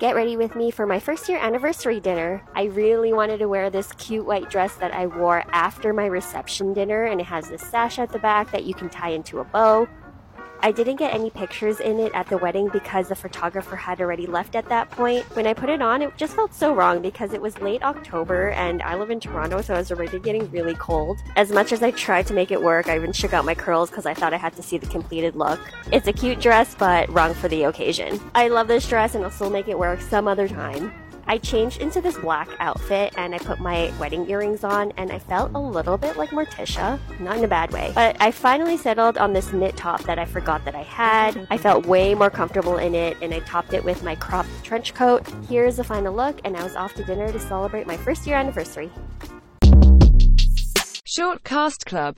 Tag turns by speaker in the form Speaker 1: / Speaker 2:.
Speaker 1: Get ready with me for my first year anniversary dinner. I really wanted to wear this cute white dress that I wore after my reception dinner, and it has this sash at the back that you can tie into a bow. I didn't get any pictures in it at the wedding because the photographer had already left at that point. When I put it on, it just felt so wrong because it was late October and I live in Toronto, so I was already getting really cold. As much as I tried to make it work, I even shook out my curls because I thought I had to see the completed look. It's a cute dress, but wrong for the occasion. I love this dress and I'll still make it work some other time. I changed into this black outfit and I put my wedding earrings on and I felt a little bit like Morticia, not in a bad way. But I finally settled on this knit top that I forgot that I had. I felt way more comfortable in it and I topped it with my cropped trench coat. Here's the final look and I was off to dinner to celebrate my first year anniversary.
Speaker 2: Short Cast Club